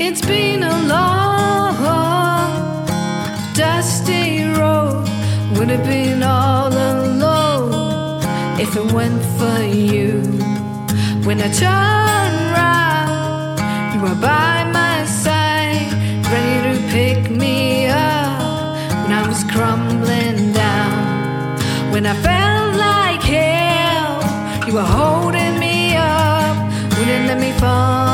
It's been a long, dusty road. Would have been all alone if it went for you. When I turn round, you are by my side, ready to pick me up when I was crumbling down. When I felt like hell, you were holding me up, wouldn't let me fall.